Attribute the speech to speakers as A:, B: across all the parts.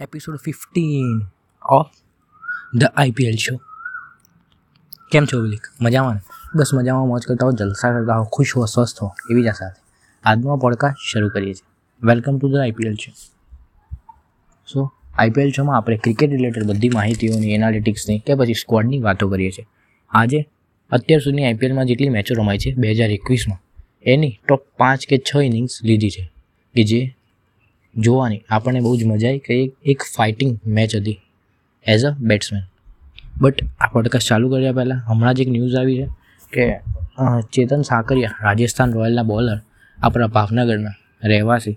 A: Episode fifteen of the IPL show કેમ છો વિલિક મજામાં બસ મજામાં, મોજ કરતા હો, જલસા કરતા હો, ખુશ હો, સ્વસ્થ હો, એવી જ સાથે આજનો પોડકાસ્ટ શરૂ કરીએ છીએ. Welcome to the IPL show so IPL શોમાં આપણે ક્રિકેટ રિલેટેડ બધી માહિતીઓની એનાલિટિક્સની કે પછી સ્ક્વોડની વાતો કરીએ છીએ. આજે, અત્યાર સુધીની આઈપીએલમાં જેટલી મેચો રમાઈ છે, બે હજાર એકવીસમાં, એની ટોપ પાંચ કે છ ઇનિંગ્સ લીધી છે. કે જે જોવાની. આપણને બહુ જ મજા આવી કે એક ફાઇટિંગ મેચ હતી એઝ અ બેટ્સમેન બટ આ પોડકાસ્ટ ચાલુ કર્યા પહેલાં હમણાં જ એક ન્યૂઝ આવી છે કે ચેતન સાકરિયા, રાજસ્થાન રોયલના બોલર આપણા ભાવનગરના રહેવાસી.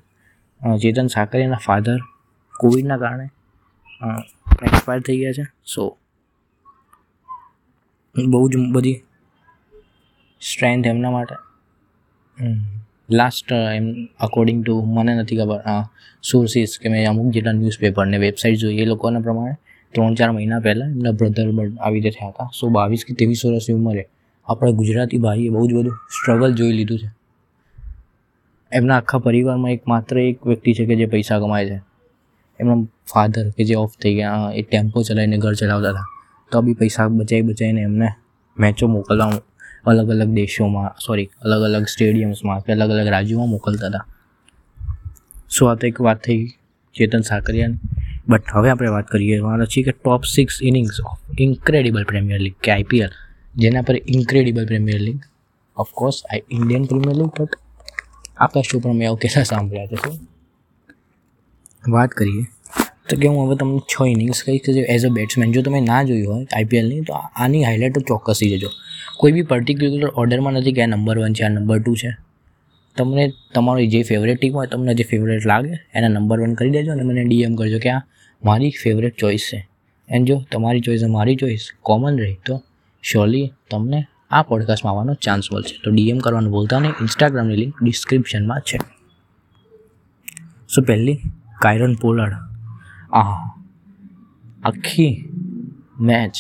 A: ચેતન સાકરિયાના ફાધર કોવિડના કારણે એક્સપાયર થઈ ગયા છે. સો બહુ જ બધી સ્ટ્રેન્થ એમના માટે. લાસ્ટ એમ અકોર્ડિંગ ટુ મને નથી ખબર સોર્સિસ કે મેં અમુક જેટલા ન્યૂઝપેપર ને વેબસાઇટ જોઈ એ લોકોના પ્રમાણે ત્રણ ચાર મહિના પહેલાં એમના બ્રધર આવી રીતે થયા હતા. સો બાવીસ કે ત્રેવીસ વર્ષની ઉંમરે આપણે ગુજરાતી ભાઈએ બહુ જ બધું સ્ટ્રગલ જોઈ લીધું છે. એમના આખા પરિવારમાં એક માત્ર એક વ્યક્તિ છે કે જે પૈસા કમાય છે. એમના ફાધર કે જે ઓફ થઈ ગયા, એ ટેમ્પો ચલાવીને ઘર ચલાવતા હતા. તો બી પૈસા બચાવી બચાવીને એમને મેચો મોકલવા અલગ અલગ દેશોમાં સોરી અલગ અલગ સ્ટેડિયમ્સમાં કે અલગ અલગ રાજ્યોમાં મોકલતા હતા. સો આ તો એક વાત થઈ ચેતન સાકરિયાની. બટ હવે આપણે વાત કરીએ મારા છીએ કે top six innings of incredible premier league કે આઈપીએલ જેના પર incredible premier league of course I Indian premier league but આપણા શો પર મેં આવું કેટલા સાંભળ્યા છે વાત કરીએ. તો કે હું હવે તમને છ ઇનિંગ્સ કહીશ કે એઝ અ બેટ્સમેન જો તમે ના જોયું હોય આઈપીએલની તો આની હાઇલાઇટ તો ચોક્કસથી જજો. કોઈ બી પર્ટિક્યુલર ઓર્ડરમાં નથી કે આ નંબર વન છે, આ નંબર ટુ છે. તમને તમારી જે ફેવરેટ ટીમ હોય, તમને જે ફેવરેટ લાગે, એના નંબર વન કરી દેજો અને મને ડીએમ કરજો કે આ મારી ફેવરેટ ચોઈસ છે. એન્ડ જો તમારી ચોઈસ મારી ચોઈસ કોમન રહી, તો શ્યોરલી તમને આ પોડકાસ્ટમાં આવવાનો ચાન્સ મળશે. તો ડીએમ કરવાનું ભૂલતા નહીં ઇન્સ્ટાગ્રામની લિંક ડિસ્ક્રિપ્શનમાં છે. સો પહેલી કાયરન પોલાર્ડ આ આખી મેચ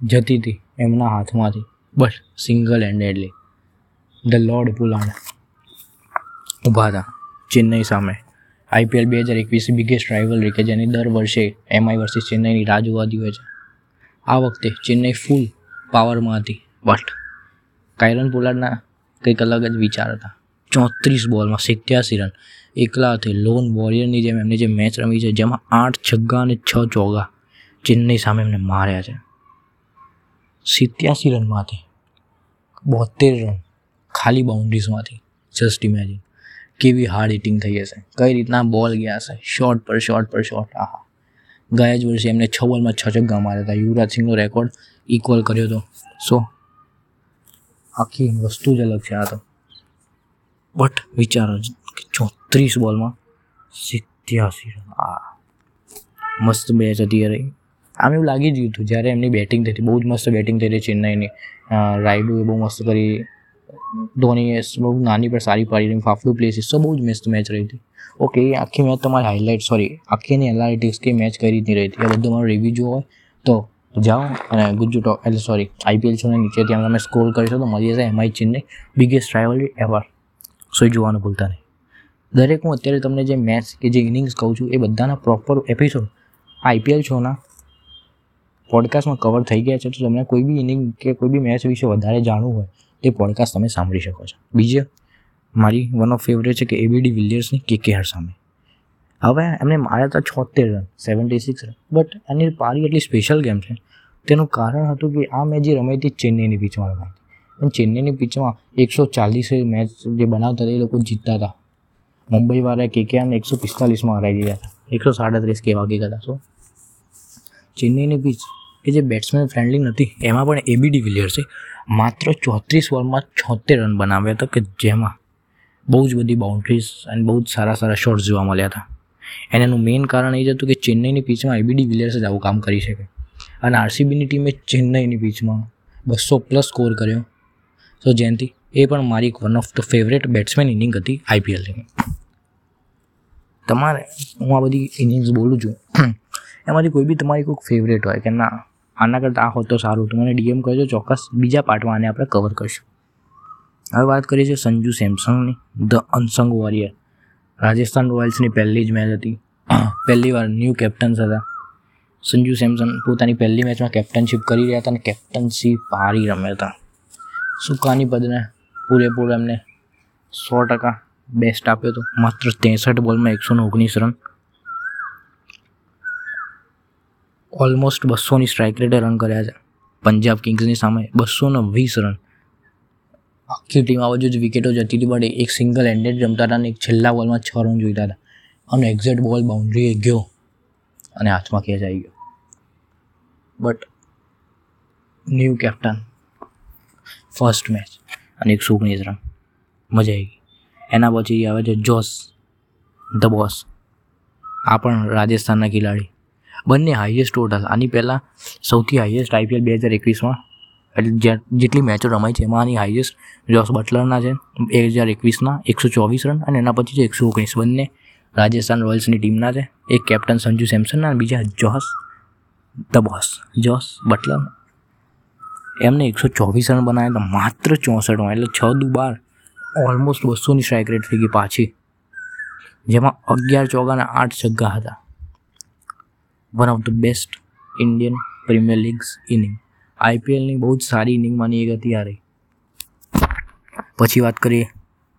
A: જતી હતી એમના હાથમાંથી. બસ સિંગલ હેન્ડેડલી ધ લોર્ડ પુલાણ ઊભા હતા ચેન્નઈ સામે. આઈપીએલ બે હજાર એકવીસ બિગેસ્ટ રાઇવલરી કે જેની દર વર્ષે એમઆઈ વર્સિસ ચેન્નઈની રાહ જોવાતી હોય છે. આ વખતે ચેન્નઈ ફૂલ પાવરમાં હતી. બટ કાયરન પોલાર્ડના કંઈક અલગ જ વિચાર હતા. ચોત્રીસ બોલમાં સિત્યાસી રન. એકલા હાથે લોન વોરિયરની જેમ એમની જે મેચ રમી છે, જેમાં આઠ છગ્ગા અને છ ચોગા ચેન્નઈ સામે એમને માર્યા છે. સિત્યાસી રનમાંથી બોતેર રન ખાલી બાઉન્ડ્રીઝમાંથી જસ્ટ ઇમેજિન કેવી હાર્ડ હિટિંગ થઈ હશે. કઈ રીતના બોલ ગયા હશે. શોર્ટ પર શોર્ટ પર શોર્ટ આહા. ગયા જ વર્ષે એમને છ બોલમાં છ છગ્ગા માર્યા હતા. યુવરાજ સિંહનો રેકોર્ડ ઇક્વલ કર્યો હતો. સો આખી વસ્તુ જ અલગ છે આ તો. બટ વિચારો ચોત્રીસ બોલમાં સિત્યાસી રન. આ મસ્ત મેચ હતી અરે આમ એવું લાગી જ ગયું હતું જ્યારે એમની બેટિંગ થઈ હતી. બહુ જ મસ્ત બેટિંગ થઈ હતી ચેન્નાઈની. રાયડુએ બહુ મસ્ત કરી. ધોનીએ બહુ નાની પર સારી પાડી રહી ફાફડું પ્લેસીસ તો બહુ જ મસ્ત મેચ રહી હતી. ઓકે એ આખી મેચ તમારી હાઇલાઇટ સોરી આખીની એનાલિટિક્સ કે મેચ કરી નહીં રહી હતી? એ બધું મારો રિવ્યૂ જો હોય તો જાઓ અને ગુજ્જુ ટોક એટલે સોરી આઈપીએલ છે નીચે ત્યાં તમે સ્ક્રોલ કરીશો તો મળી જશે. MI Chennai biggest rivalry ever so એ જોવાનું ભૂલતા નહીં. દરેક હું અત્યારે તમને જે મેચ કે જે ઇનિંગ્સ કહું છું, એ બધાના પ્રોપર એપિસોડ આઈપીએલ શોના પોડકાસ્ટમાં કવર થઈ ગયા છે. તો તમને કોઈ બી ઇનિંગ કે કોઈ બી મેચ વિશે વધારે જાણવું હોય, તે પોડકાસ્ટ તમે સાંભળી શકો છો. બીજે, મારી વન ઓફ ફેવરેટ છે કે એબીડી વિલિયર્સની કેકેઆર સામે. હવે એમને માર્યા હતા છોતેર run seventy six run. But એની પારી એટલી સ્પેશિયલ ગેમ છે. તેનું કારણ હતું કે આ મેચ જે રમાઈ હતી ચેન્નઈની પીચમાં રમાઈ અને ચેન્નઈની પિચમાં એકસો ચાલીસ મેચ જે બનાવતા હતા એ લોકો જીતતા હતા. મુંબઈવાળાએ કેકેઆરને એકસો પિસ્તાલીસમાં હરાવી દીધા હતા. એકસો સાડત્રીસ કહેવા ગયા હતા સો ચેન્નઈની પિચ કે જે બેટ્સમેન ફ્રેન્ડલી નથી, એમાં પણ એબીડી વિલિયર્સે માત્ર ચોત્રીસ બોલમાં છોતેર રન બનાવ્યા હતા કે જેમાં બહુ જ બધી બાઉન્ડ્રીઝ અને બહુ જ સારા સારા શોટ્સ જોવા મળ્યા હતા. અને એનું મેઇન કારણ એ જ હતું કે ચેન્નઈની પિચમાં એબીડી વિલિયર્સ જ આવું કામ કરી શકે. અને આરસીબીની ટીમે ચેન્નઈની પિચમાં બસો પ્લસ સ્કોર કર્યો. તો જયંતિ એ પણ મારી એક one of the favourite batsman innings હતી આઈપીએલની તમારે, હું આ બધી ઇનિંગ્સ બોલું છું. એમાંથી કોઈ બી તમારી કોઈક ફેવરેટ હોય કે ના, આના કરતાં આ હોત તો સારું તો મને ડીએમ કરજો ચોક્કસ. બીજા પાર્ટમાં આને આપણે કવર કરીશું. હવે વાત કરીએ છીએ સંજુ સેમસંગની ધ અનસંગ વોરિયર રાજસ્થાન રોયલ્સની પહેલી જ મેચ હતી. પહેલી વાર ન્યૂ કેપ્ટન્સ હતા. સંજુ સેમસન પોતાની પહેલી મેચમાં કેપ્ટનશીપ કરી રહ્યા હતા અને કેપ્ટનશીપ પારી રમ્યા હતા. સુકાની પદને પૂરેપૂરો એમને સો ટકા બેસ્ટ આપ્યો હતો માત્ર ત્રેસઠ બોલમાં એકસો ઓગણીસ રન. ઓલમોસ્ટ બસોની સ્ટ્રાઇક રેટે રન કર્યા છે. પંજાબ કિંગ્સની સામે બસો ને વીસ રન. આખી ટીમ આ બાજુ જ વિકેટો જતી હતી બટ એક સિંગલ હેન્ડેડ રમતા હતા અને એક છેલ્લા બોલમાં છ રન જોઈતા હતા. અને એક્ઝેક્ટ બોલ બાઉન્ડ્રીએ ગયો. અને હાથમાં કેચ આવી ગયો. But new captain first match અને એક ઓગણીસ રન મજા આવી ગઈ. એના પછી આવે છે જોસ ધ બોસ આ પણ રાજસ્થાનના ખેલાડી. બંને હાઈએસ્ટ ટોટલ આની પહેલાં સૌથી હાઈએસ્ટ આઈપીએલ બે હજાર એકવીસમાં, એટલે જેટલી મેચો રમાઈ છે એમાં આની હાઈએસ્ટ જોસ બટલરના છે, બે હજાર એકવીસના એકસો ચોવીસ રન અને એના પછી છે એકસો ઓગણીસ. બંને રાજસ્થાન રોયલ્સની ટીમના છે. એક કેપ્ટન સંજુ સેમસનના અને બીજા Jos the boss Jos Buttler એમને એકસો ચોવીસ રન બનાવ્યા હતા માત્ર ચોસઠમાં એટલે છ દુ બાર ઓલમોસ્ટ બસોની સ્ટ્રાઇક રેટ થઈ ગઈ પાછી. જેમાં અગિયાર ચોગાના આઠ છગ્ગા હતા. One of the best Indian premier leagues inning આઈપીએલની બહુ જ સારી ઇનિંગમાંની એક હતી રહી પછી વાત કરીએ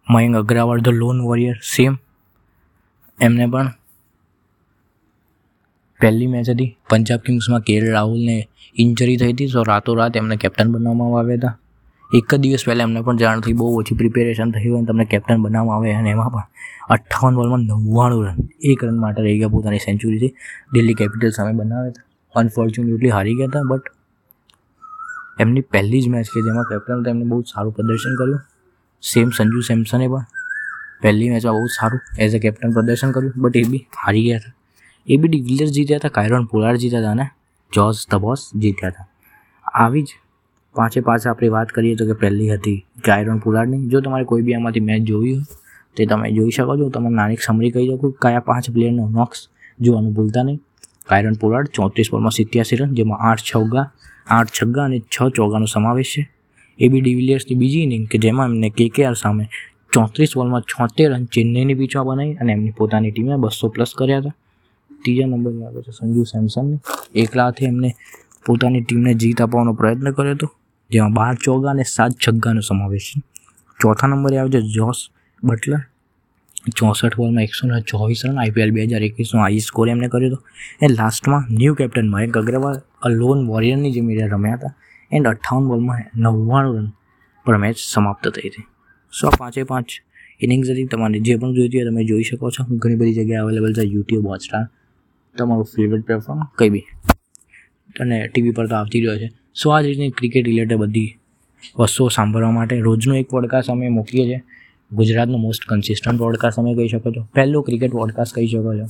A: Mayank Agarwal the lone warrior same એમને પણ પહેલી મેચ હતી. પંજાબ કિંગ્સમાં કેએલ રાહુલને ઇન્જરી થઈ હતી. તો રાતોરાત એમને કેપ્ટન બનાવવામાં આવ્યા હતા. એક જ દિવસ પહેલાં એમને પણ જાણ થઈ બહુ ઓછી પ્રિપેરેશન થઈ હોય અને તમને કેપ્ટન બનાવવામાં આવે અને એમાં પણ અઠ્ઠાવન બોલમાં નવ્વાણું રન, એક રન માટે રહી ગયા પોતાની સેન્ચુરીથી દિલ્હી કેપિટલ સામે બનાવ્યા હતા. અનફોર્ચ્યુનેટલી હારી ગયા હતા બટ એમની પહેલી જ મેચ કે જેમાં કેપ્ટન એમને બહુ સારું પ્રદર્શન કર્યું. સેમ સંજુ સેમસને પણ પહેલી મેચમાં બહુ સારું એઝ અ કેપ્ટન પ્રદર્શન કર્યું બટ એ બી હારી ગયા હતા. એ બી ડિવિલિયર્સ જીત્યા હતા, કાયરોન પોલાર જીત્યા હતા અને જોર્જ ધ બોસ જીત્યા હતા. આવી જ પાંચે પાંચ આપણે વાત કરીએ તો કે પહેલી હતી કાયરોન પોલાર્ડની જો તમારે કોઈ બી આમાંથી મેચ જોવી હોય, તે તમે જોઈ શકો છો. તમે નાની સમરી કહી શકો કયા પાંચ પ્લેયરનો નોક્સ જોવાનું ભૂલતા નહીં. કાયરન પોલાર્ડ ચોત્રીસ બોલમાં સિત્યાસી રન, જેમાં આઠ છગ્ગા આઠ છગ્ગા અને છ ચોગ્ગાનો સમાવેશ છે. એ બી ડિવિલિયર્સની બીજી ઇનિંગ કે જેમાં એમને કેકેઆર સામે ચોત્રીસ બોલમાં છોતેર રન ચેન્નઈની પીચમાં બનાવી અને એમની પોતાની ટીમે બસો પ્લસ કર્યા હતા. ત્રીજા નંબરની આવે છે સંજુ સેમસનને. એકલા હાથે એમને પોતાની ટીમને જીત આપવાનો પ્રયત્ન કર્યો હતો, જેમાં બાર ચોગ્ગા અને સાત છગ્ગાનો સમાવેશ છે. ચોથા નંબરે આવે છે જોસ બટલર. ચોસઠ બોલમાં એકસો ને ચોવીસ રન, આઈપીએલ બે હજાર એકવીસનો હાઈ સ્કોર એમને કર્યો હતો. એ લાસ્ટમાં new captain Mayank Agarwal a lone વોરિયરની જે મીડિયા રમ્યા હતા, એન્ડ અઠ્ઠાવન બોલમાં નવ્વાણું રન પર મેચ સમાપ્ત થઈ હતી. સો પાંચે પાંચ ઇનિંગ્સ હતી. તમારે જે પણ જોઈતી હોય તમે જોઈ શકો છો. ઘણી બધી જગ્યાએ અવેલેબલ છે યુટ્યુબ હોટસ્ટાર તમારું ફેવરેટ પ્લેટફોર્મ કંઈ બી. અને ટીવી પર તો આવતી જ હોય છે. સો આ જ રીતની ક્રિકેટ રિલેટેડ બધી વસ્તુઓ સાંભળવા માટે રોજનો એક પોડકાસ્ટ અમે મૂકીએ છીએ. ગુજરાતનો મોસ્ટ કન્સિસ્ટન્ટ પોડકાસ્ટ તમે કહી શકો છો. પહેલો ક્રિકેટ પોડકાસ્ટ કહી શકો છો.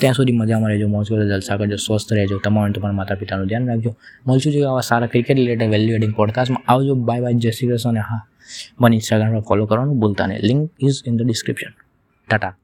A: ત્યાં સુધી મજામાં રહેજો, મોજ કરો જલસા કરજો, સ્વસ્થ રહેજો. તમારું તમારા માતા પિતાનું ધ્યાન રાખજો. મળશું જોઈએ આવા સારા ક્રિકેટ રિલેટેડ વેલ્યુ એડિંગ પોડકાસ્ટમાં આવજો. બાય બાય જય શ્રી કૃષ્ણ. અને હા, મને ઇન્સ્ટાગ્રામ પર ફોલો કરવાનું ભૂલતા નહીં. Link is in the description Tata